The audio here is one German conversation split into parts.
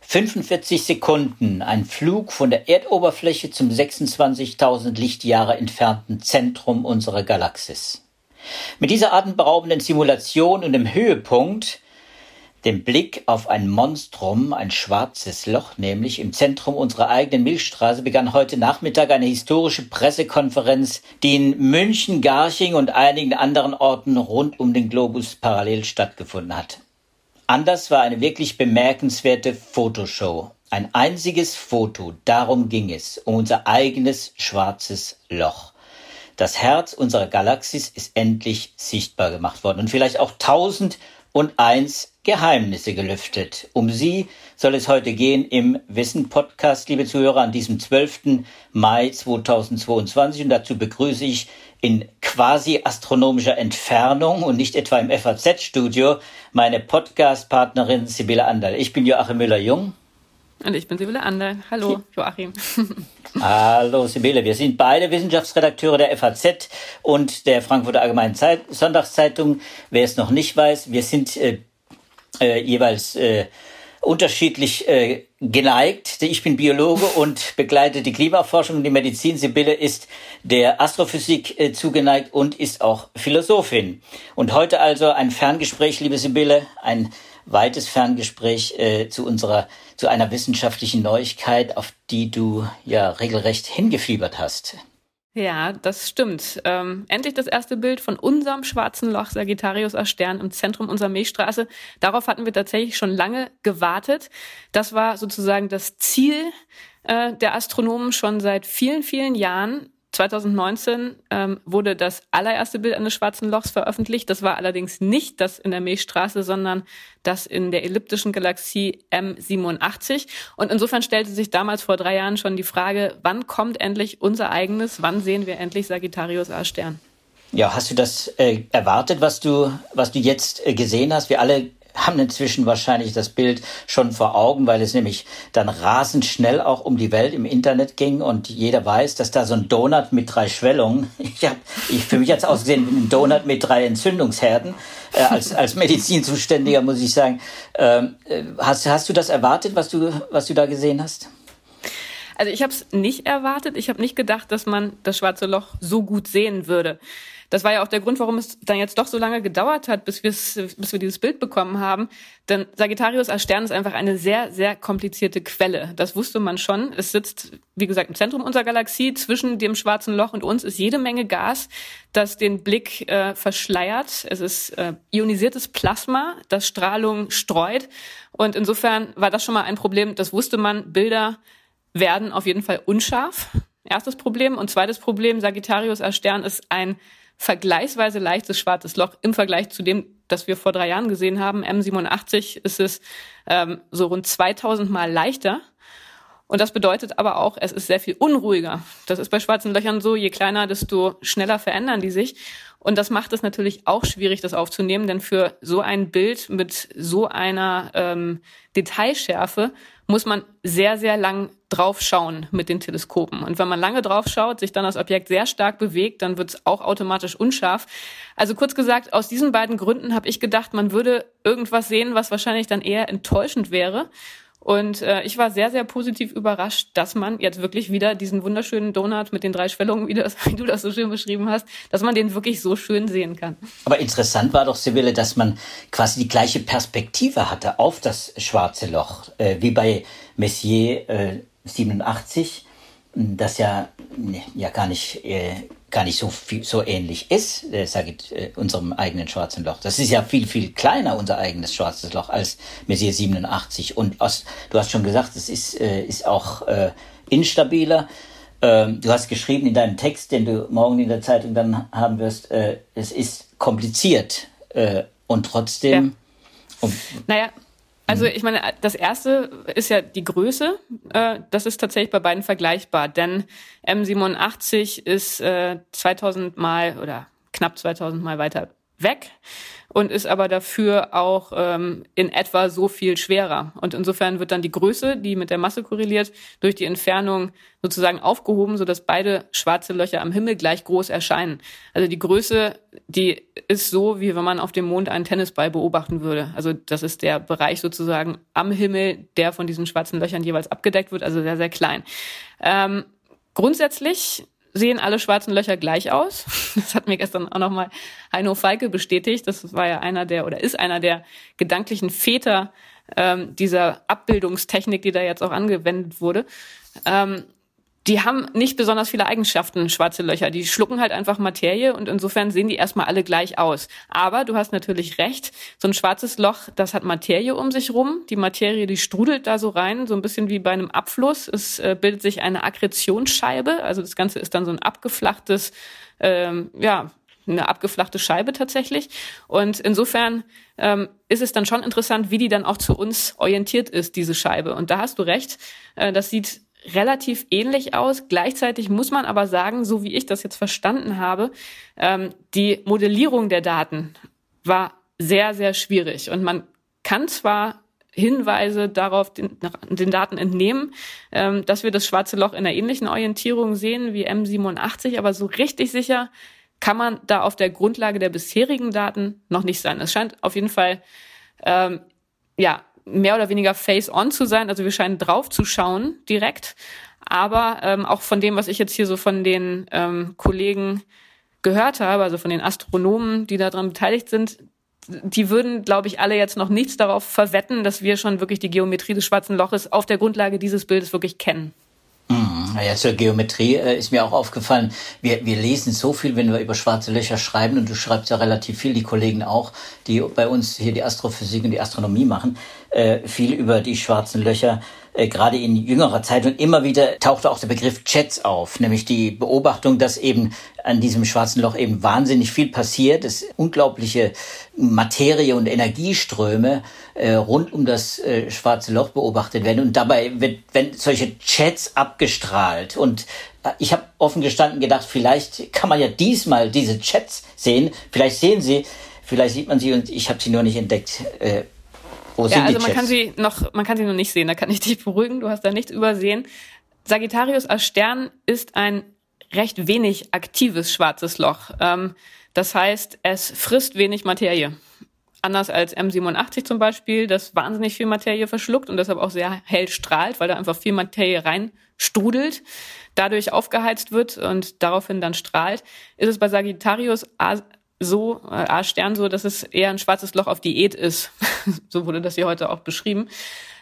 45 Sekunden, ein Flug von der Erdoberfläche zum 26.000 Lichtjahre entfernten Zentrum unserer Galaxis. Mit dieser atemberaubenden Simulation und dem Höhepunkt, dem Blick auf ein Monstrum, ein schwarzes Loch nämlich im Zentrum unserer eigenen Milchstraße, begann heute Nachmittag eine historische Pressekonferenz, die in München, Garching und einigen anderen Orten rund um den Globus parallel stattgefunden hat. Anders war eine wirklich bemerkenswerte Fotoshow. Ein einziges Foto, darum ging es, um unser eigenes schwarzes Loch. Das Herz unserer Galaxis ist endlich sichtbar gemacht worden und vielleicht auch tausend und eins Geheimnisse gelüftet. Um sie soll es heute gehen im Wissen Podcast, liebe Zuhörer, an diesem 12. Mai 2022 und dazu begrüße ich in quasi astronomischer Entfernung und nicht etwa im FAZ-Studio meine Podcast-Partnerin Sibylle Anderl. Ich bin Joachim Müller-Jung. Und ich bin Sibylle Anderl. Hallo, Joachim. Hallo, Sibylle. Wir sind beide Wissenschaftsredakteure der FAZ und der Frankfurter Allgemeinen Zeit Sonntagszeitung. Wer es noch nicht weiß, wir sind äh, äh, jeweils äh, unterschiedlich äh, geneigt. Ich bin Biologe und begleite die Klimaforschung und die Medizin. Sibylle ist der Astrophysik äh, zugeneigt und ist auch Philosophin. Und heute also ein Ferngespräch, liebe Sibylle, ein weites Ferngespräch äh, zu unserer, zu einer wissenschaftlichen Neuigkeit, auf die du ja regelrecht hingefiebert hast. Ja, das stimmt. Ähm, endlich das erste Bild von unserem schwarzen Loch Sagittarius A Stern im Zentrum unserer Milchstraße. Darauf hatten wir tatsächlich schon lange gewartet. Das war sozusagen das Ziel äh, der Astronomen schon seit vielen, vielen Jahren. 2019 ähm, wurde das allererste Bild eines schwarzen Lochs veröffentlicht. Das war allerdings nicht das in der Milchstraße, sondern das in der elliptischen Galaxie M87. Und insofern stellte sich damals vor drei Jahren schon die Frage, wann kommt endlich unser eigenes, wann sehen wir endlich Sagittarius A Stern? Ja, hast du das äh, erwartet, was du, was du jetzt äh, gesehen hast? Wir alle haben inzwischen wahrscheinlich das Bild schon vor Augen, weil es nämlich dann rasend schnell auch um die Welt im Internet ging und jeder weiß, dass da so ein Donut mit drei Schwellungen, ich habe, ich für mich jetzt ausgesehen ein Donut mit drei Entzündungsherden, äh, als, als Medizinzuständiger muss ich sagen. Ähm, äh, hast, hast du das erwartet, was du, was du da gesehen hast? Also ich habe es nicht erwartet. Ich habe nicht gedacht, dass man das schwarze Loch so gut sehen würde. Das war ja auch der Grund, warum es dann jetzt doch so lange gedauert hat, bis, bis wir dieses Bild bekommen haben. Denn Sagittarius als Stern ist einfach eine sehr, sehr komplizierte Quelle. Das wusste man schon. Es sitzt, wie gesagt, im Zentrum unserer Galaxie. Zwischen dem schwarzen Loch und uns ist jede Menge Gas, das den Blick äh, verschleiert. Es ist äh, ionisiertes Plasma, das Strahlung streut. Und insofern war das schon mal ein Problem. Das wusste man. Bilder werden auf jeden Fall unscharf. Erstes Problem. Und zweites Problem, Sagittarius als Stern ist ein vergleichsweise leichtes schwarzes Loch im Vergleich zu dem, das wir vor drei Jahren gesehen haben. M87 ist es ähm, so rund 2000 Mal leichter. Und das bedeutet aber auch, es ist sehr viel unruhiger. Das ist bei schwarzen Löchern so, je kleiner, desto schneller verändern die sich. Und das macht es natürlich auch schwierig, das aufzunehmen, denn für so ein Bild mit so einer ähm, Detailschärfe muss man sehr, sehr lang draufschauen mit den Teleskopen. Und wenn man lange draufschaut, sich dann das Objekt sehr stark bewegt, dann wird es auch automatisch unscharf. Also kurz gesagt, aus diesen beiden Gründen habe ich gedacht, man würde irgendwas sehen, was wahrscheinlich dann eher enttäuschend wäre. Und äh, ich war sehr, sehr positiv überrascht, dass man jetzt wirklich wieder diesen wunderschönen Donut mit den drei Schwellungen, wie, das, wie du das so schön beschrieben hast, dass man den wirklich so schön sehen kann. Aber interessant war doch, Sibylle, dass man quasi die gleiche Perspektive hatte auf das schwarze Loch, äh, wie bei Messier äh, 87, das ja, ja gar nicht äh, gar nicht so viel, so ähnlich ist, äh, sage ich, äh, unserem eigenen schwarzen Loch. Das ist ja viel, viel kleiner, unser eigenes schwarzes Loch, als Messier 87. Und aus, du hast schon gesagt, es ist, äh, ist auch äh, instabiler. Ähm, du hast geschrieben in deinem Text, den du morgen in der Zeitung dann haben wirst, äh, es ist kompliziert äh, und trotzdem. Ja. Um, naja, also ich meine, das erste ist ja die Größe. Äh, das ist tatsächlich bei beiden vergleichbar, denn M87 ist äh, 2000 mal oder knapp 2000 mal weiter weg und ist aber dafür auch ähm, in etwa so viel schwerer. Und insofern wird dann die Größe, die mit der Masse korreliert, durch die Entfernung sozusagen aufgehoben, sodass beide schwarze Löcher am Himmel gleich groß erscheinen. Also die Größe, die ist so, wie wenn man auf dem Mond einen Tennisball beobachten würde. Also das ist der Bereich sozusagen am Himmel, der von diesen schwarzen Löchern jeweils abgedeckt wird, also sehr, sehr klein. Ähm, grundsätzlich sehen alle schwarzen Löcher gleich aus. Das hat mir gestern auch nochmal Heino Falke bestätigt. Das war ja einer der oder ist einer der gedanklichen Väter ähm, dieser Abbildungstechnik, die da jetzt auch angewendet wurde. Ähm, die haben nicht besonders viele Eigenschaften, schwarze Löcher. Die schlucken halt einfach Materie und insofern sehen die erstmal alle gleich aus. Aber du hast natürlich recht, so ein schwarzes Loch, das hat Materie um sich rum. Die Materie, die strudelt da so rein, so ein bisschen wie bei einem Abfluss. Es äh, bildet sich eine Akkretionsscheibe, also das Ganze ist dann so ein abgeflachtes, ähm, ja, eine abgeflachte Scheibe tatsächlich. Und insofern ähm, ist es dann schon interessant, wie die dann auch zu uns orientiert ist, diese Scheibe. Und da hast du recht, äh, das sieht relativ ähnlich aus. Gleichzeitig muss man aber sagen, so wie ich das jetzt verstanden habe, ähm, die Modellierung der Daten war sehr, sehr schwierig. Und man kann zwar Hinweise darauf den, den Daten entnehmen, ähm, dass wir das schwarze Loch in einer ähnlichen Orientierung sehen wie M87, aber so richtig sicher kann man da auf der Grundlage der bisherigen Daten noch nicht sein. Es scheint auf jeden Fall ähm, ja mehr oder weniger face-on zu sein. Also wir scheinen drauf zu schauen direkt. Aber ähm, auch von dem, was ich jetzt hier so von den ähm, Kollegen gehört habe, also von den Astronomen, die daran beteiligt sind, die würden, glaube ich, alle jetzt noch nichts darauf verwetten, dass wir schon wirklich die Geometrie des schwarzen Loches auf der Grundlage dieses Bildes wirklich kennen. Mhm. Ja, zur Geometrie äh, ist mir auch aufgefallen, wir, wir lesen so viel, wenn wir über schwarze Löcher schreiben, und du schreibst ja relativ viel, die Kollegen auch, die bei uns hier die Astrophysik und die Astronomie machen, äh, viel über die schwarzen Löcher äh, gerade in jüngerer Zeit. Und immer wieder tauchte auch der Begriff Jets auf, nämlich die Beobachtung, dass eben an diesem schwarzen Loch eben wahnsinnig viel passiert, dass unglaubliche Materie und Energieströme äh, rund um das äh, schwarze Loch beobachtet werden. Und dabei wird, wenn solche Jets abgestrahlt. Und äh, ich habe offen gestanden gedacht, vielleicht kann man ja diesmal diese Jets sehen, vielleicht sehen sie, vielleicht sieht man sie und ich habe sie nur nicht entdeckt. Äh, wo ja, also man kann sie noch, man kann sie noch nicht sehen. Da kann ich dich beruhigen. Du hast da nichts übersehen. Sagittarius als Stern ist ein recht wenig aktives schwarzes Loch. Ähm, das heißt, es frisst wenig Materie. Anders als M87 zum Beispiel, das wahnsinnig viel Materie verschluckt und deshalb auch sehr hell strahlt, weil da einfach viel Materie reinstrudelt, dadurch aufgeheizt wird und daraufhin dann strahlt, ist es bei Sagittarius so, äh, A-Stern so, dass es eher ein schwarzes Loch auf Diät ist. so wurde das hier heute auch beschrieben.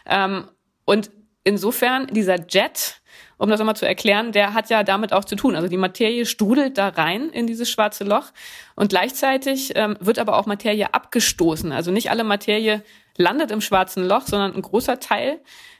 Ähm, und insofern, dieser Jet, um das nochmal zu erklären, der hat ja damit auch zu tun. Also die Materie strudelt da rein in dieses schwarze Loch und gleichzeitig ähm, wird aber auch Materie abgestoßen. Also nicht alle Materie landet im schwarzen Loch, sondern ein großer Teil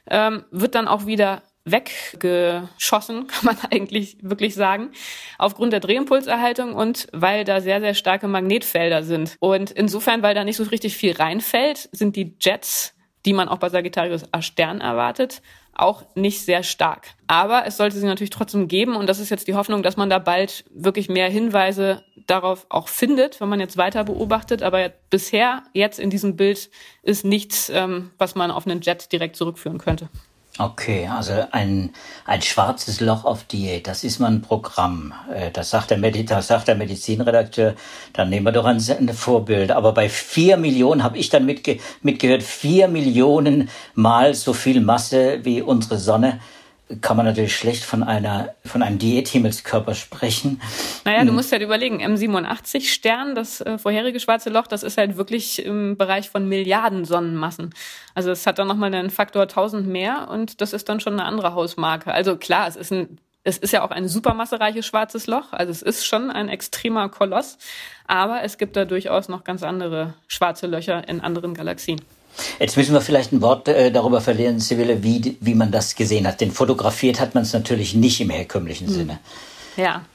ähm, wird dann auch wieder weggeschossen, kann man eigentlich wirklich sagen, aufgrund der Drehimpulserhaltung und weil da sehr, sehr starke Magnetfelder sind. Und insofern, weil da nicht so richtig viel reinfällt, sind die Jets, die man auch bei Sagittarius A Stern erwartet, auch nicht sehr stark. Aber es sollte sie natürlich trotzdem geben und das ist jetzt die Hoffnung, dass man da bald wirklich mehr Hinweise darauf auch findet, wenn man jetzt weiter beobachtet. Aber bisher, jetzt in diesem Bild, ist nichts, ähm, was man auf einen Jet direkt zurückführen könnte. Okay, also ein, ein schwarzes Loch auf Diät, das ist mal ein Programm. Äh, das sagt der, Medi das sagt der Medizinredakteur, dann nehmen wir doch ein, ein Vorbild. Aber bei vier Millionen habe ich dann mitge mitgehört, vier Millionen mal so viel Masse wie unsere Sonne kann man natürlich schlecht von einer von einem Diäthimmelskörper sprechen. Naja, du hm. musst halt überlegen, M87 Stern, das äh, vorherige schwarze Loch, das ist halt wirklich im Bereich von Milliarden Sonnenmassen. Also es hat dann nochmal einen Faktor 1000 mehr und das ist dann schon eine andere Hausmarke. Also klar, es ist ein es ist ja auch ein supermassereiches schwarzes Loch, also es ist schon ein extremer Koloss, aber es gibt da durchaus noch ganz andere schwarze Löcher in anderen Galaxien. Jetzt müssen wir vielleicht ein Wort äh, darüber verlieren, Sibylle, wie, wie man das gesehen hat. Denn fotografiert hat man es natürlich nicht im herkömmlichen hm. Sinne. Ja,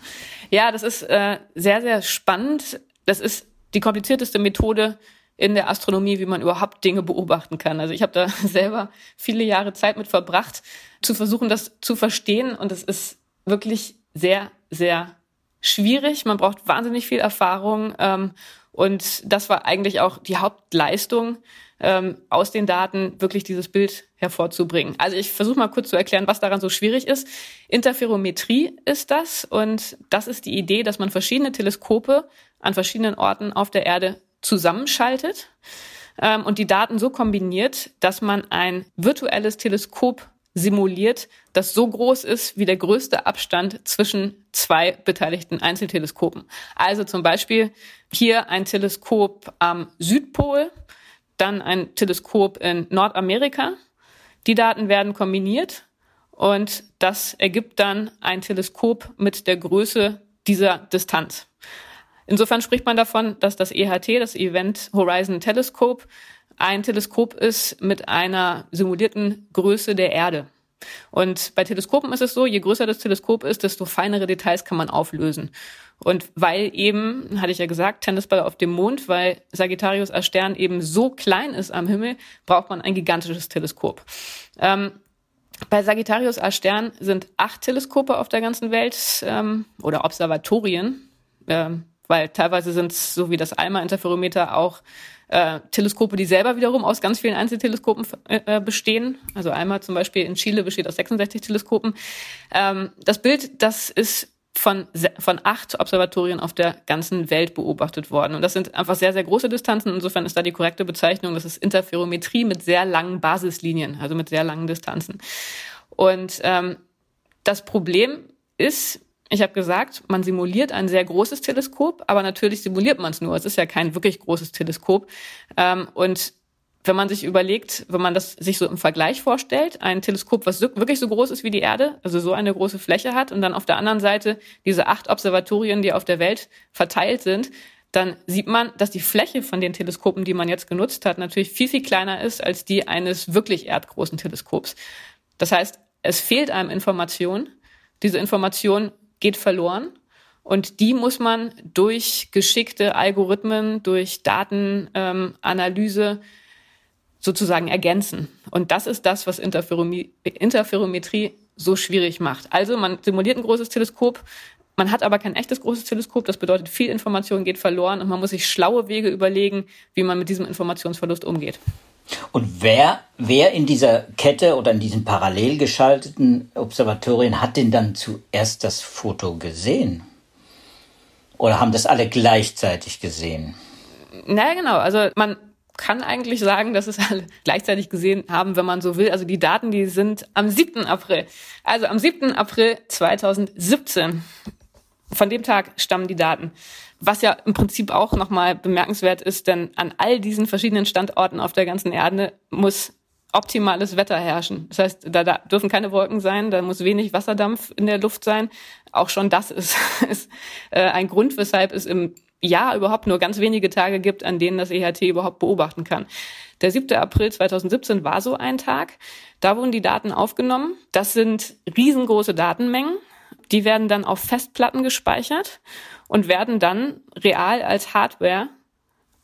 ja, das ist äh, sehr, sehr spannend. Das ist die komplizierteste Methode in der Astronomie, wie man überhaupt Dinge beobachten kann. Also ich habe da selber viele Jahre Zeit mit verbracht, zu versuchen, das zu verstehen. Und es ist wirklich sehr, sehr schwierig. Man braucht wahnsinnig viel Erfahrung. Ähm, Und das war eigentlich auch die Hauptleistung ähm, aus den Daten, wirklich dieses Bild hervorzubringen. Also ich versuche mal kurz zu erklären, was daran so schwierig ist. Interferometrie ist das und das ist die Idee, dass man verschiedene Teleskope an verschiedenen Orten auf der Erde zusammenschaltet ähm, und die Daten so kombiniert, dass man ein virtuelles Teleskop simuliert, das so groß ist wie der größte Abstand zwischen zwei beteiligten Einzelteleskopen. Also zum Beispiel hier ein Teleskop am Südpol, dann ein Teleskop in Nordamerika. Die Daten werden kombiniert und das ergibt dann ein Teleskop mit der Größe dieser Distanz. Insofern spricht man davon, dass das EHT, das Event Horizon Telescope, ein Teleskop ist mit einer simulierten Größe der Erde. Und bei Teleskopen ist es so, je größer das Teleskop ist, desto feinere Details kann man auflösen. Und weil eben, hatte ich ja gesagt, Tennisball auf dem Mond, weil Sagittarius A Stern eben so klein ist am Himmel, braucht man ein gigantisches Teleskop. Ähm, bei Sagittarius A Stern sind acht Teleskope auf der ganzen Welt ähm, oder Observatorien. Ähm, weil teilweise sind es, so wie das ALMA-Interferometer, auch äh, Teleskope, die selber wiederum aus ganz vielen Einzelteleskopen äh, bestehen. Also einmal zum Beispiel in Chile besteht aus 66 Teleskopen. Ähm, das Bild, das ist von, von acht Observatorien auf der ganzen Welt beobachtet worden. Und das sind einfach sehr, sehr große Distanzen. Insofern ist da die korrekte Bezeichnung, das ist Interferometrie mit sehr langen Basislinien, also mit sehr langen Distanzen. Und ähm, das Problem ist, ich habe gesagt, man simuliert ein sehr großes Teleskop, aber natürlich simuliert man es nur. Es ist ja kein wirklich großes Teleskop. Ähm, und wenn man sich überlegt, wenn man das sich so im Vergleich vorstellt, ein Teleskop, was wirklich so groß ist wie die Erde, also so eine große Fläche hat, und dann auf der anderen Seite diese acht Observatorien, die auf der Welt verteilt sind, dann sieht man, dass die Fläche von den Teleskopen, die man jetzt genutzt hat, natürlich viel, viel kleiner ist als die eines wirklich erdgroßen Teleskops. Das heißt, es fehlt einem Information. Diese Information geht verloren. Und die muss man durch geschickte Algorithmen, durch Datenanalyse ähm, sozusagen ergänzen. Und das ist das, was Interferometrie so schwierig macht. Also man simuliert ein großes Teleskop, man hat aber kein echtes großes Teleskop. Das bedeutet, viel Information geht verloren und man muss sich schlaue Wege überlegen, wie man mit diesem Informationsverlust umgeht. Und wer, wer in dieser Kette oder in diesen parallel geschalteten Observatorien hat denn dann zuerst das Foto gesehen? Oder haben das alle gleichzeitig gesehen? Naja, genau. Also man kann eigentlich sagen, dass es alle gleichzeitig gesehen haben, wenn man so will. Also die Daten, die sind am 7. April. Also am 7. April 2017. Von dem Tag stammen die Daten. Was ja im Prinzip auch nochmal bemerkenswert ist, denn an all diesen verschiedenen Standorten auf der ganzen Erde muss optimales Wetter herrschen. Das heißt, da, da dürfen keine Wolken sein, da muss wenig Wasserdampf in der Luft sein. Auch schon das ist, ist äh, ein Grund, weshalb es im Jahr überhaupt nur ganz wenige Tage gibt, an denen das EHT überhaupt beobachten kann. Der 7. April 2017 war so ein Tag. Da wurden die Daten aufgenommen. Das sind riesengroße Datenmengen. Die werden dann auf Festplatten gespeichert und werden dann real als Hardware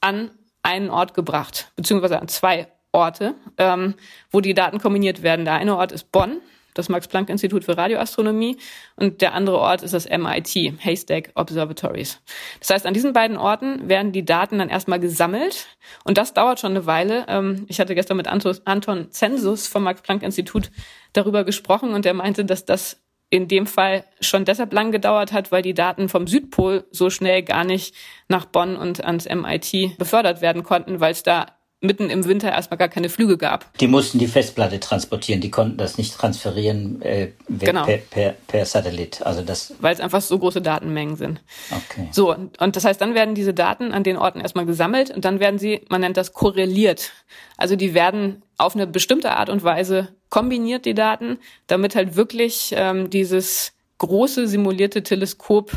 an einen Ort gebracht, beziehungsweise an zwei Orte, ähm, wo die Daten kombiniert werden. Der eine Ort ist Bonn, das Max-Planck-Institut für Radioastronomie, und der andere Ort ist das MIT, Haystack Observatories. Das heißt, an diesen beiden Orten werden die Daten dann erstmal gesammelt und das dauert schon eine Weile. Ähm, ich hatte gestern mit Anton Zensus vom Max-Planck-Institut darüber gesprochen und er meinte, dass das in dem Fall schon deshalb lang gedauert hat, weil die Daten vom Südpol so schnell gar nicht nach Bonn und ans MIT befördert werden konnten, weil es da mitten im Winter erstmal gar keine Flüge gab. Die mussten die Festplatte transportieren, die konnten das nicht transferieren äh, genau. per, per, per, Satellit. Also das Weil es einfach so große Datenmengen sind. Okay. So, und, und das heißt, dann werden diese Daten an den Orten erstmal gesammelt und dann werden sie, man nennt das korreliert. Also die werden auf eine bestimmte Art und Weise kombiniert, die Daten, damit halt wirklich ähm, dieses große simulierte Teleskop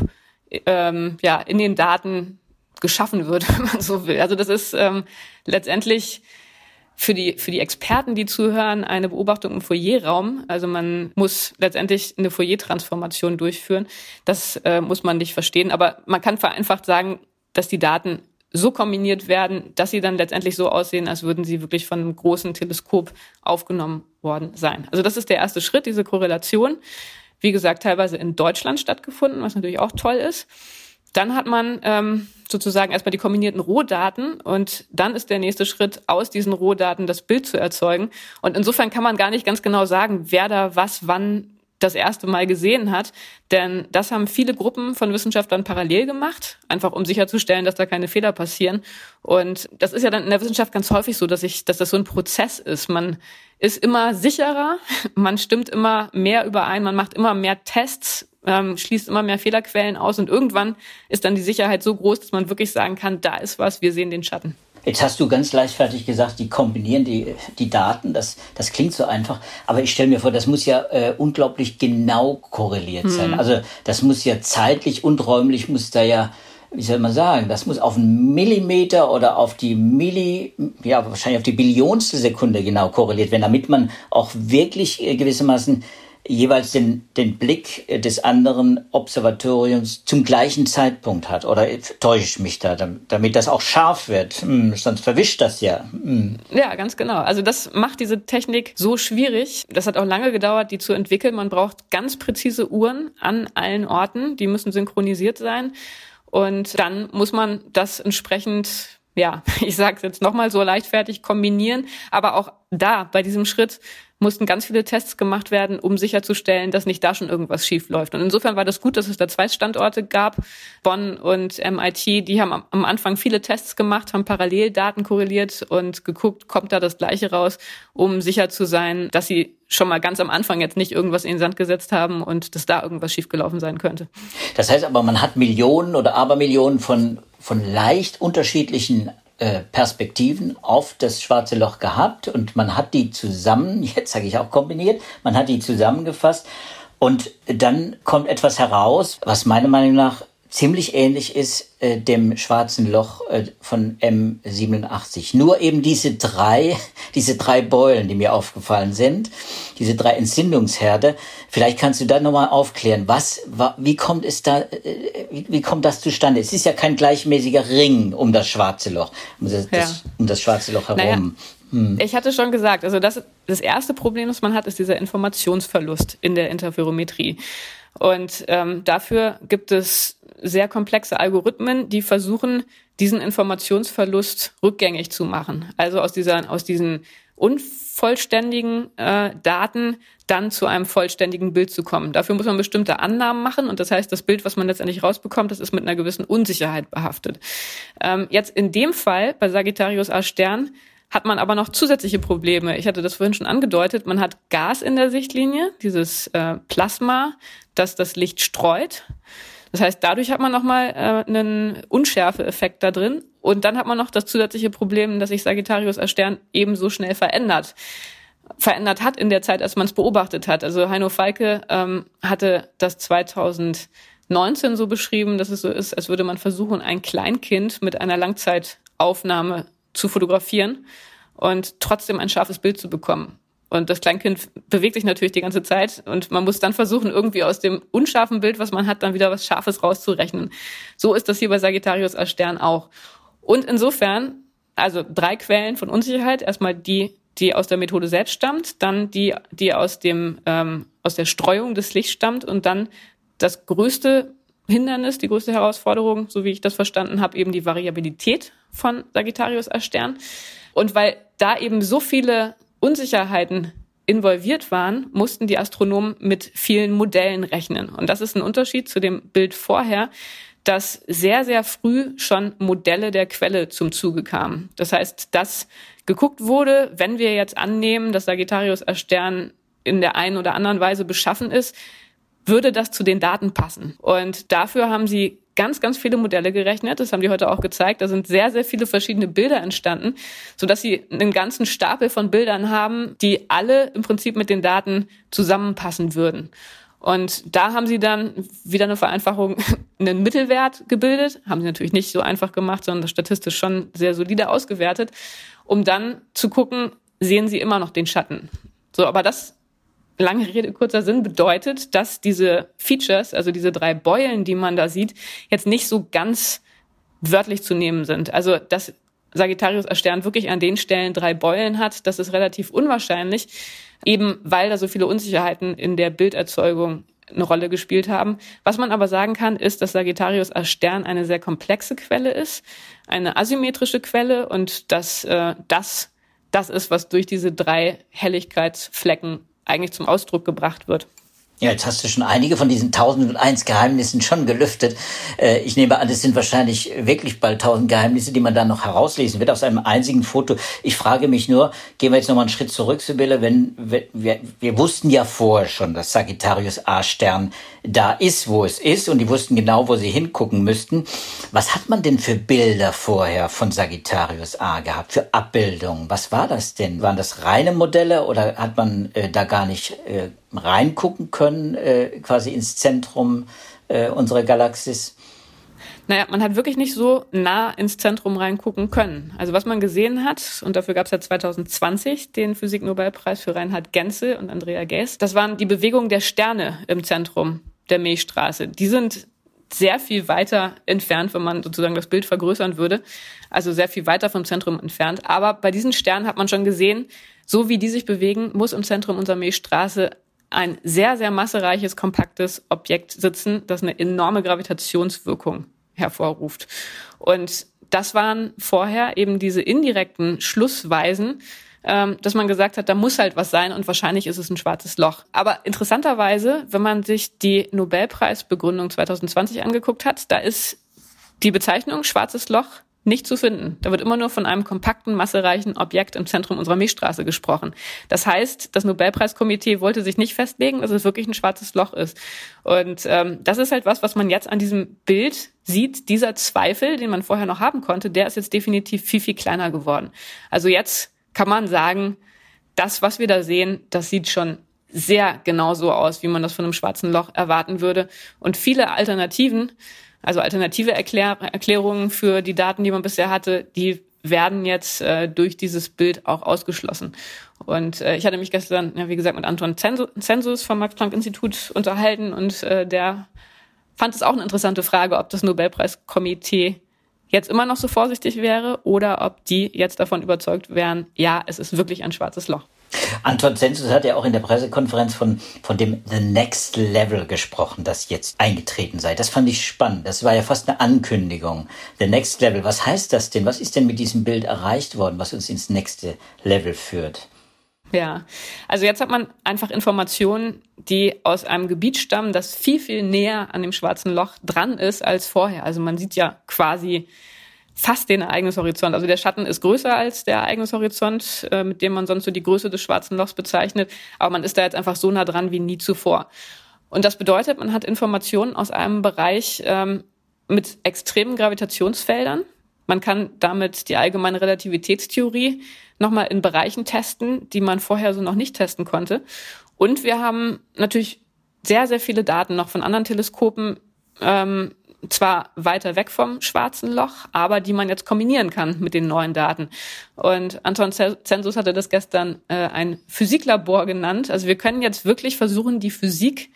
ähm, ja in den Daten geschaffen wird, wenn man so will. Also das ist ähm, letztendlich für die, für die Experten, die zuhören, eine Beobachtung im Foyerraum. Also man muss letztendlich eine Foyer-Transformation durchführen. Das äh, muss man nicht verstehen. Aber man kann vereinfacht sagen, dass die Daten so kombiniert werden, dass sie dann letztendlich so aussehen, als würden sie wirklich von einem großen Teleskop aufgenommen worden sein. Also das ist der erste Schritt, diese Korrelation. Wie gesagt, teilweise in Deutschland stattgefunden, was natürlich auch toll ist. Dann hat man ähm, sozusagen erstmal die kombinierten Rohdaten und dann ist der nächste Schritt, aus diesen Rohdaten das Bild zu erzeugen. Und insofern kann man gar nicht ganz genau sagen, wer da was wann das erste Mal gesehen hat. Denn das haben viele Gruppen von Wissenschaftlern parallel gemacht, einfach um sicherzustellen, dass da keine Fehler passieren. Und das ist ja dann in der Wissenschaft ganz häufig so, dass ich, dass das so ein Prozess ist. Man ist immer sicherer, man stimmt immer mehr überein, man macht immer mehr Tests, ähm, schließt immer mehr Fehlerquellen aus und irgendwann ist dann die Sicherheit so groß, dass man wirklich sagen kann, da ist was, wir sehen den Schatten. Jetzt hast du ganz leichtfertig gesagt, die kombinieren die, die Daten. Das, das klingt so einfach. Aber ich stelle mir vor, das muss ja äh, unglaublich genau korreliert sein. Hm. Also das muss ja zeitlich und räumlich muss da ja, wie soll man sagen, das muss auf einen Millimeter oder auf die Milli, ja wahrscheinlich auf die Billionste Sekunde genau korreliert werden, damit man auch wirklich äh, gewissermaßen jeweils den, den Blick des anderen Observatoriums zum gleichen Zeitpunkt hat. Oder täusche ich mich da, damit das auch scharf wird? Hm, sonst verwischt das ja. Hm. Ja, ganz genau. Also das macht diese Technik so schwierig. Das hat auch lange gedauert, die zu entwickeln. Man braucht ganz präzise Uhren an allen Orten. Die müssen synchronisiert sein. Und dann muss man das entsprechend ja, ich sage es jetzt nochmal so leichtfertig kombinieren, aber auch da bei diesem Schritt mussten ganz viele Tests gemacht werden, um sicherzustellen, dass nicht da schon irgendwas schief läuft. Und insofern war das gut, dass es da zwei Standorte gab, Bonn und MIT. Die haben am Anfang viele Tests gemacht, haben parallel Daten korreliert und geguckt, kommt da das Gleiche raus, um sicher zu sein, dass sie schon mal ganz am Anfang jetzt nicht irgendwas in den Sand gesetzt haben und dass da irgendwas schiefgelaufen sein könnte. Das heißt aber, man hat Millionen oder Abermillionen von, von leicht unterschiedlichen Perspektiven auf das schwarze Loch gehabt und man hat die zusammen, jetzt sage ich auch kombiniert, man hat die zusammengefasst und dann kommt etwas heraus, was meiner Meinung nach ziemlich ähnlich ist äh, dem schwarzen Loch äh, von M87. Nur eben diese drei, diese drei Beulen, die mir aufgefallen sind, diese drei Entzündungsherde. Vielleicht kannst du da nochmal aufklären, was, wa, wie kommt es da, äh, wie, wie, kommt das zustande? Es ist ja kein gleichmäßiger Ring um das schwarze Loch, um das, ja. das um das schwarze Loch herum. Naja. Hm. Ich hatte schon gesagt, also das, das erste Problem, das man hat, ist dieser Informationsverlust in der Interferometrie. Und ähm, dafür gibt es sehr komplexe Algorithmen, die versuchen, diesen Informationsverlust rückgängig zu machen. Also aus, dieser, aus diesen unvollständigen äh, Daten dann zu einem vollständigen Bild zu kommen. Dafür muss man bestimmte Annahmen machen und das heißt, das Bild, was man letztendlich rausbekommt, das ist mit einer gewissen Unsicherheit behaftet. Ähm, jetzt in dem Fall bei Sagittarius A Stern hat man aber noch zusätzliche Probleme. Ich hatte das vorhin schon angedeutet. Man hat Gas in der Sichtlinie, dieses äh, Plasma, das das Licht streut. Das heißt, dadurch hat man nochmal äh, einen Unschärfeeffekt da drin. Und dann hat man noch das zusätzliche Problem, dass sich Sagittarius als Stern ebenso schnell verändert. Verändert hat in der Zeit, als man es beobachtet hat. Also Heino Falke ähm, hatte das 2019 so beschrieben, dass es so ist, als würde man versuchen, ein Kleinkind mit einer Langzeitaufnahme zu fotografieren und trotzdem ein scharfes Bild zu bekommen. Und das Kleinkind bewegt sich natürlich die ganze Zeit und man muss dann versuchen, irgendwie aus dem unscharfen Bild, was man hat, dann wieder was Scharfes rauszurechnen. So ist das hier bei Sagittarius als Stern auch. Und insofern, also drei Quellen von Unsicherheit. Erstmal die, die aus der Methode selbst stammt, dann die, die aus dem ähm, aus der Streuung des Lichts stammt und dann das größte Hindernis, die größte Herausforderung, so wie ich das verstanden habe, eben die Variabilität von Sagittarius als Stern. Und weil da eben so viele Unsicherheiten involviert waren, mussten die Astronomen mit vielen Modellen rechnen. Und das ist ein Unterschied zu dem Bild vorher, dass sehr, sehr früh schon Modelle der Quelle zum Zuge kamen. Das heißt, dass geguckt wurde, wenn wir jetzt annehmen, dass Sagittarius als Stern in der einen oder anderen Weise beschaffen ist, würde das zu den Daten passen. Und dafür haben sie ganz, ganz viele Modelle gerechnet. Das haben die heute auch gezeigt. Da sind sehr, sehr viele verschiedene Bilder entstanden, sodass sie einen ganzen Stapel von Bildern haben, die alle im Prinzip mit den Daten zusammenpassen würden. Und da haben sie dann wieder eine Vereinfachung, einen Mittelwert gebildet. Haben sie natürlich nicht so einfach gemacht, sondern statistisch schon sehr solide ausgewertet, um dann zu gucken, sehen sie immer noch den Schatten. So, aber das lange Rede, kurzer Sinn bedeutet, dass diese Features, also diese drei Beulen, die man da sieht, jetzt nicht so ganz wörtlich zu nehmen sind. Also, dass Sagittarius Stern wirklich an den Stellen drei Beulen hat, das ist relativ unwahrscheinlich, eben weil da so viele Unsicherheiten in der Bilderzeugung eine Rolle gespielt haben. Was man aber sagen kann, ist, dass Sagittarius als Stern eine sehr komplexe Quelle ist, eine asymmetrische Quelle und dass äh, das das ist, was durch diese drei Helligkeitsflecken eigentlich zum Ausdruck gebracht wird. Ja, jetzt hast du schon einige von diesen 1001 Geheimnissen schon gelüftet. Äh, ich nehme an, es sind wahrscheinlich wirklich bald 1000 Geheimnisse, die man dann noch herauslesen wird aus einem einzigen Foto. Ich frage mich nur, gehen wir jetzt noch mal einen Schritt zurück, Sibylle, wenn wir, wir, wir wussten ja vorher schon, dass Sagittarius A-Stern da ist, wo es ist und die wussten genau, wo sie hingucken müssten. Was hat man denn für Bilder vorher von Sagittarius A gehabt, für Abbildungen? Was war das denn? Waren das reine Modelle oder hat man äh, da gar nicht äh, reingucken können, äh, quasi ins Zentrum äh, unserer Galaxis? Naja, man hat wirklich nicht so nah ins Zentrum reingucken können. Also was man gesehen hat, und dafür gab es ja 2020 den Physiknobelpreis für Reinhard Genzel und Andrea Ghez, das waren die Bewegungen der Sterne im Zentrum der Milchstraße. Die sind sehr viel weiter entfernt, wenn man sozusagen das Bild vergrößern würde. Also sehr viel weiter vom Zentrum entfernt. Aber bei diesen Sternen hat man schon gesehen, so wie die sich bewegen, muss im Zentrum unserer Milchstraße ein sehr, sehr massereiches, kompaktes Objekt sitzen, das eine enorme Gravitationswirkung hervorruft. Und das waren vorher eben diese indirekten Schlussweisen, ähm, dass man gesagt hat, da muss halt was sein und wahrscheinlich ist es ein schwarzes Loch. Aber interessanterweise, wenn man sich die Nobelpreisbegründung 2020 angeguckt hat, da ist die Bezeichnung schwarzes Loch nicht zu finden. Da wird immer nur von einem kompakten, massereichen Objekt im Zentrum unserer Milchstraße gesprochen. Das heißt, das Nobelpreiskomitee wollte sich nicht festlegen, dass es wirklich ein schwarzes Loch ist. Und ähm, das ist halt was, was man jetzt an diesem Bild sieht. Dieser Zweifel, den man vorher noch haben konnte, der ist jetzt definitiv viel, viel kleiner geworden. Also jetzt kann man sagen, das, was wir da sehen, das sieht schon sehr genau so aus, wie man das von einem schwarzen Loch erwarten würde. Und viele Alternativen also alternative Erklär Erklärungen für die Daten, die man bisher hatte, die werden jetzt äh, durch dieses Bild auch ausgeschlossen. Und äh, ich hatte mich gestern, ja, wie gesagt, mit Anton Zensus vom Max-Planck-Institut unterhalten und äh, der fand es auch eine interessante Frage, ob das Nobelpreiskomitee jetzt immer noch so vorsichtig wäre oder ob die jetzt davon überzeugt wären, ja, es ist wirklich ein schwarzes Loch. Anton Zensus hat ja auch in der Pressekonferenz von, von dem The Next Level gesprochen, das jetzt eingetreten sei. Das fand ich spannend. Das war ja fast eine Ankündigung. The Next Level. Was heißt das denn? Was ist denn mit diesem Bild erreicht worden, was uns ins nächste Level führt? Ja, also jetzt hat man einfach Informationen, die aus einem Gebiet stammen, das viel, viel näher an dem schwarzen Loch dran ist als vorher. Also man sieht ja quasi fast den Ereignishorizont. Also der Schatten ist größer als der Ereignishorizont, äh, mit dem man sonst so die Größe des schwarzen Lochs bezeichnet. Aber man ist da jetzt einfach so nah dran wie nie zuvor. Und das bedeutet, man hat Informationen aus einem Bereich ähm, mit extremen Gravitationsfeldern. Man kann damit die allgemeine Relativitätstheorie nochmal in Bereichen testen, die man vorher so noch nicht testen konnte. Und wir haben natürlich sehr, sehr viele Daten noch von anderen Teleskopen, ähm, zwar weiter weg vom schwarzen Loch, aber die man jetzt kombinieren kann mit den neuen Daten. Und Anton Zensus hatte das gestern äh, ein Physiklabor genannt. Also wir können jetzt wirklich versuchen, die Physik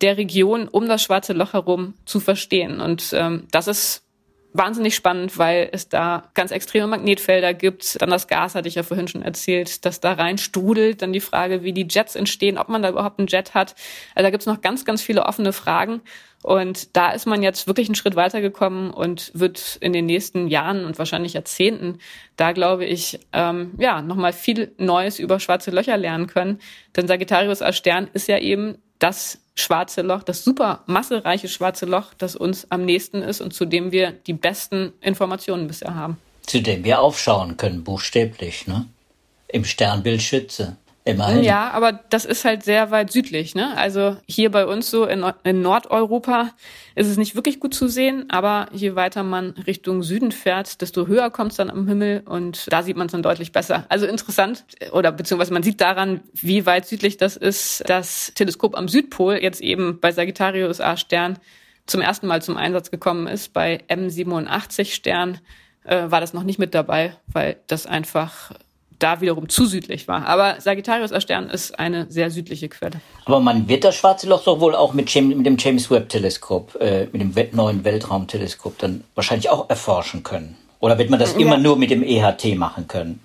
der Region um das schwarze Loch herum zu verstehen. Und ähm, das ist wahnsinnig spannend, weil es da ganz extreme Magnetfelder gibt. Dann das Gas hatte ich ja vorhin schon erzählt, das da rein strudelt. Dann die Frage, wie die Jets entstehen, ob man da überhaupt einen Jet hat. Also da gibt's noch ganz, ganz viele offene Fragen. Und da ist man jetzt wirklich einen Schritt weitergekommen und wird in den nächsten Jahren und wahrscheinlich Jahrzehnten da, glaube ich, ähm, ja, nochmal viel Neues über schwarze Löcher lernen können. Denn Sagittarius als Stern ist ja eben das schwarze Loch, das super massereiche schwarze Loch, das uns am nächsten ist und zu dem wir die besten Informationen bisher haben. Zu dem wir aufschauen können, buchstäblich, ne? Im Sternbild Schütze. Immerhin. Ja, aber das ist halt sehr weit südlich. Ne? Also hier bei uns so in, in, Nordeuropa ist es nicht wirklich gut zu sehen, aber je weiter man Richtung Süden fährt, desto höher kommt es dann am Himmel und da sieht man es dann deutlich besser. Also interessant, oder beziehungsweise man sieht daran, wie weit südlich das ist, das Teleskop am Südpol jetzt eben bei Sagittarius A Stern zum ersten Mal zum Einsatz gekommen ist. Bei M87 Stern äh, war das noch nicht mit dabei, weil das einfach da wiederum zu südlich war. Aber Sagittarius als Stern ist eine sehr südliche Quelle. Aber man wird das Schwarze Loch doch wohl auch mit, mit dem James Webb Teleskop, äh, mit dem neuen Weltraumteleskop dann wahrscheinlich auch erforschen können. Oder wird man das immer ja. nur mit dem EHT machen können?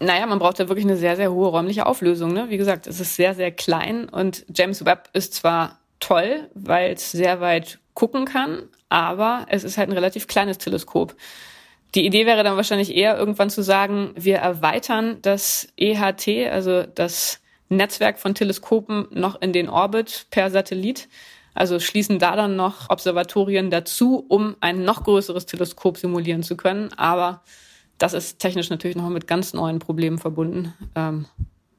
Naja, man braucht ja wirklich eine sehr, sehr hohe räumliche Auflösung. Ne? Wie gesagt, es ist sehr, sehr klein und James Webb ist zwar toll, weil es sehr weit gucken kann, aber es ist halt ein relativ kleines Teleskop. Die Idee wäre dann wahrscheinlich eher irgendwann zu sagen, wir erweitern das EHT, also das Netzwerk von Teleskopen noch in den Orbit per Satellit. Also schließen da dann noch Observatorien dazu, um ein noch größeres Teleskop simulieren zu können. Aber das ist technisch natürlich noch mit ganz neuen Problemen verbunden. Ähm,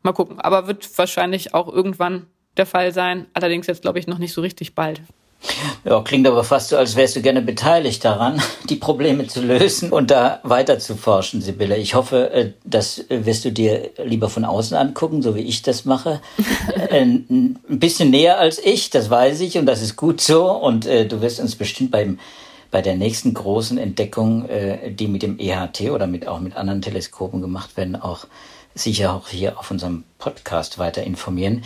mal gucken. Aber wird wahrscheinlich auch irgendwann der Fall sein. Allerdings jetzt, glaube ich, noch nicht so richtig bald. Ja, klingt aber fast so, als wärst du gerne beteiligt daran, die Probleme zu lösen und da weiter zu forschen, Sibylle. Ich hoffe, äh, das wirst du dir lieber von außen angucken, so wie ich das mache. Äh, ein bisschen näher als ich, das weiß ich und das ist gut so. Und äh, du wirst uns bestimmt beim bei der nächsten großen Entdeckung, die mit dem EHT oder mit auch mit anderen Teleskopen gemacht werden, auch sicher auch hier auf unserem Podcast weiter informieren.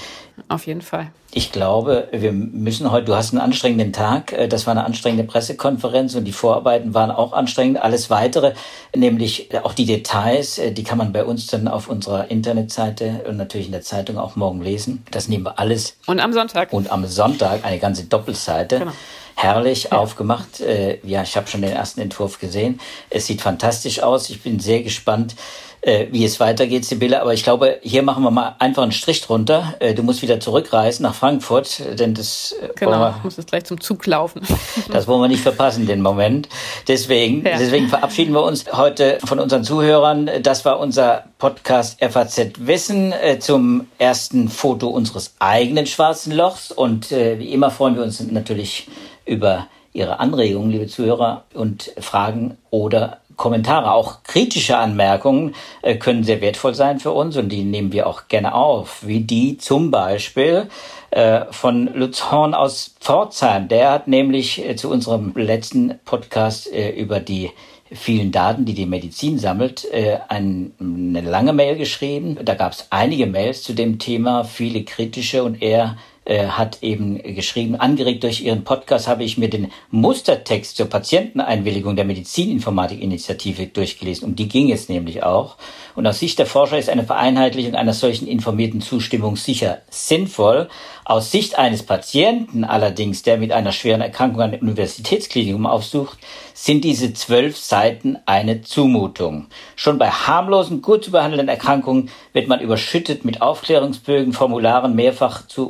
Auf jeden Fall. Ich glaube, wir müssen heute, du hast einen anstrengenden Tag, äh, das war eine anstrengende Pressekonferenz und die Vorarbeiten waren auch anstrengend. Alles weitere, nämlich auch die Details, äh, die kann man bei uns dann auf unserer Internetseite und natürlich in der Zeitung auch morgen lesen. Das nehmen wir alles. Und am Sonntag. Und am Sonntag eine ganze Doppelseite. Genau herrlich ja. aufgemacht. Äh, ja, ich habe schon den ersten Entwurf gesehen. Es sieht fantastisch aus. Ich bin sehr gespannt, äh, wie es weitergeht, Sibylle. Aber ich glaube, hier machen wir mal einfach einen Strich drunter. Äh, du musst wieder zurückreisen nach Frankfurt, denn das äh, genau, wir, muss jetzt gleich zum Zug laufen. das wollen wir nicht verpassen, den Moment. Deswegen, ja. deswegen verabschieden wir uns heute von unseren Zuhörern. Das war unser Podcast FAZ Wissen äh, zum ersten Foto unseres eigenen schwarzen Lochs. Und äh, wie immer freuen wir uns natürlich über Ihre Anregungen, liebe Zuhörer, und Fragen oder Kommentare, auch kritische Anmerkungen äh, können sehr wertvoll sein für uns und die nehmen wir auch gerne auf, wie die zum Beispiel äh, von Lutz Horn aus Pforzheim. Der hat nämlich äh, zu unserem letzten Podcast über die vielen Daten, die die Medizin sammelt, ein, eine lange Mail geschrieben. Da gab es einige Mails zu dem Thema, viele kritische und er äh, hat eben geschrieben, angeregt durch Ihren Podcast habe ich mir den Mustertext zur Patienteneinwilligung der Medizininformatik-Initiative durchgelesen. Um die ging es nämlich auch. Und aus Sicht der Forscher ist eine Vereinheitlichung einer solchen informierten Zustimmung sicher sinnvoll. Aus Sicht eines Patienten allerdings, der mit einer schweren Erkrankung ein Universitätsklinikum aufsucht, sind diese zwölf Seiten eine Zumutung. Schon bei harmlosen, gut zu behandelnden Erkrankungen wird man überschüttet mit Aufklärungsbögen, Formularen, mehrfach zu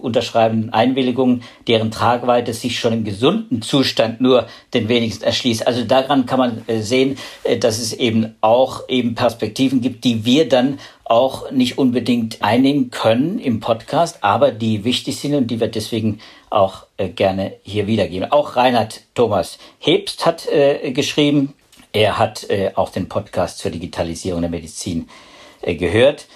unterschreibenden Einwilligungen, deren Tragweite sich schon im gesunden Zustand nur den wenigsten erschließt. Also daran kann man äh, sehen, äh, dass es eben auch eben Perspektiven gibt, die wir dann auch nicht unbedingt einnehmen können im Podcast, aber die wichtig sind und die wir deswegen auch äh, gerne hier wiedergeben. Auch Reinhard Thomas Hebst hat geschrieben. Er hat auch den Podcast zur Digitalisierung der Medizin gehört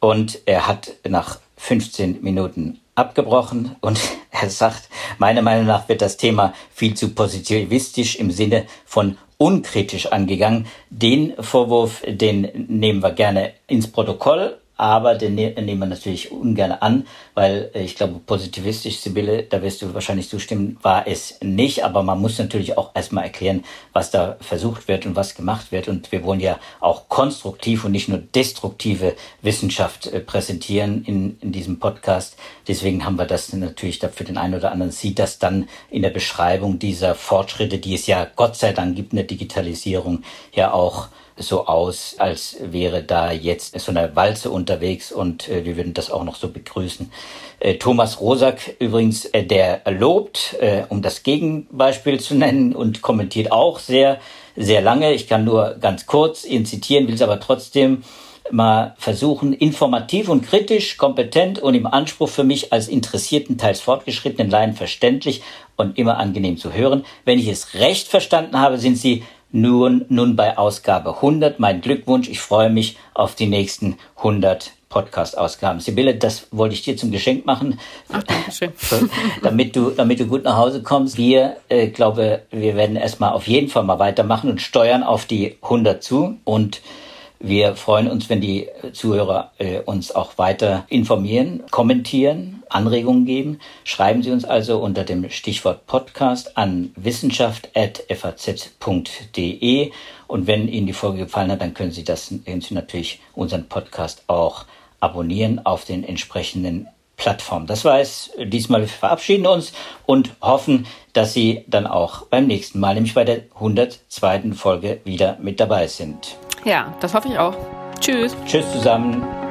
und er hat nach 15 Minuten abgebrochen und er sagt, meiner Meinung nach wird das Thema viel zu positivistisch im Sinne von unkritisch angegangen. Den Vorwurf, den nehmen wir gerne ins Protokoll aber den ne nehmen wir natürlich ungern an, weil ich glaube, positivistisch, Sibylle, da wirst du wahrscheinlich zustimmen, war es nicht, aber man muss natürlich auch erstmal erklären, was da versucht wird und was gemacht wird und wir wollen ja auch konstruktiv und nicht nur destruktive Wissenschaft äh, präsentieren in, in diesem Podcast. Deswegen haben wir das natürlich dafür den einen oder anderen sieht das dann in der Beschreibung dieser Fortschritte, die es ja Gott sei Dank gibt in der Digitalisierung, ja auch so aus, als wäre da jetzt so eine Walze unterwegs und äh, wir würden das auch noch so begrüßen. Äh, Thomas Rosak übrigens, äh, der lobt, äh, um das Gegenbeispiel zu nennen und kommentiert auch sehr, sehr lange. Ich kann nur ganz kurz ihn zitieren, will es aber trotzdem mal versuchen, informativ und kritisch, kompetent und im Anspruch für mich als interessierten, teils fortgeschrittenen Laien verständlich und immer angenehm zu hören. Wenn ich es recht verstanden habe, sind Sie nun, nun bei Ausgabe 100. Mein Glückwunsch. Ich freue mich auf die nächsten 100 Podcast-Ausgaben. Sibylle, das wollte ich dir zum Geschenk machen. Ach, schön. damit du, damit du gut nach Hause kommst. Wir, äh, glaube, wir werden erstmal auf jeden Fall mal weitermachen und steuern auf die 100 zu und Wir freuen uns, wenn die Zuhörer äh, uns auch weiter informieren, kommentieren, Anregungen geben. Schreiben Sie uns also unter dem Stichwort Podcast an wissenschaft.faz.de. Und wenn Ihnen die Folge gefallen hat, dann können Sie das können Sie natürlich unseren Podcast auch abonnieren auf den entsprechenden Plattformen. Das war es diesmal. Wir verabschieden uns und hoffen, dass Sie dann auch beim nächsten Mal, nämlich bei der 102. Folge, wieder mit dabei sind. Ja, das hoffe ich auch. Tschüss. Tschüss zusammen.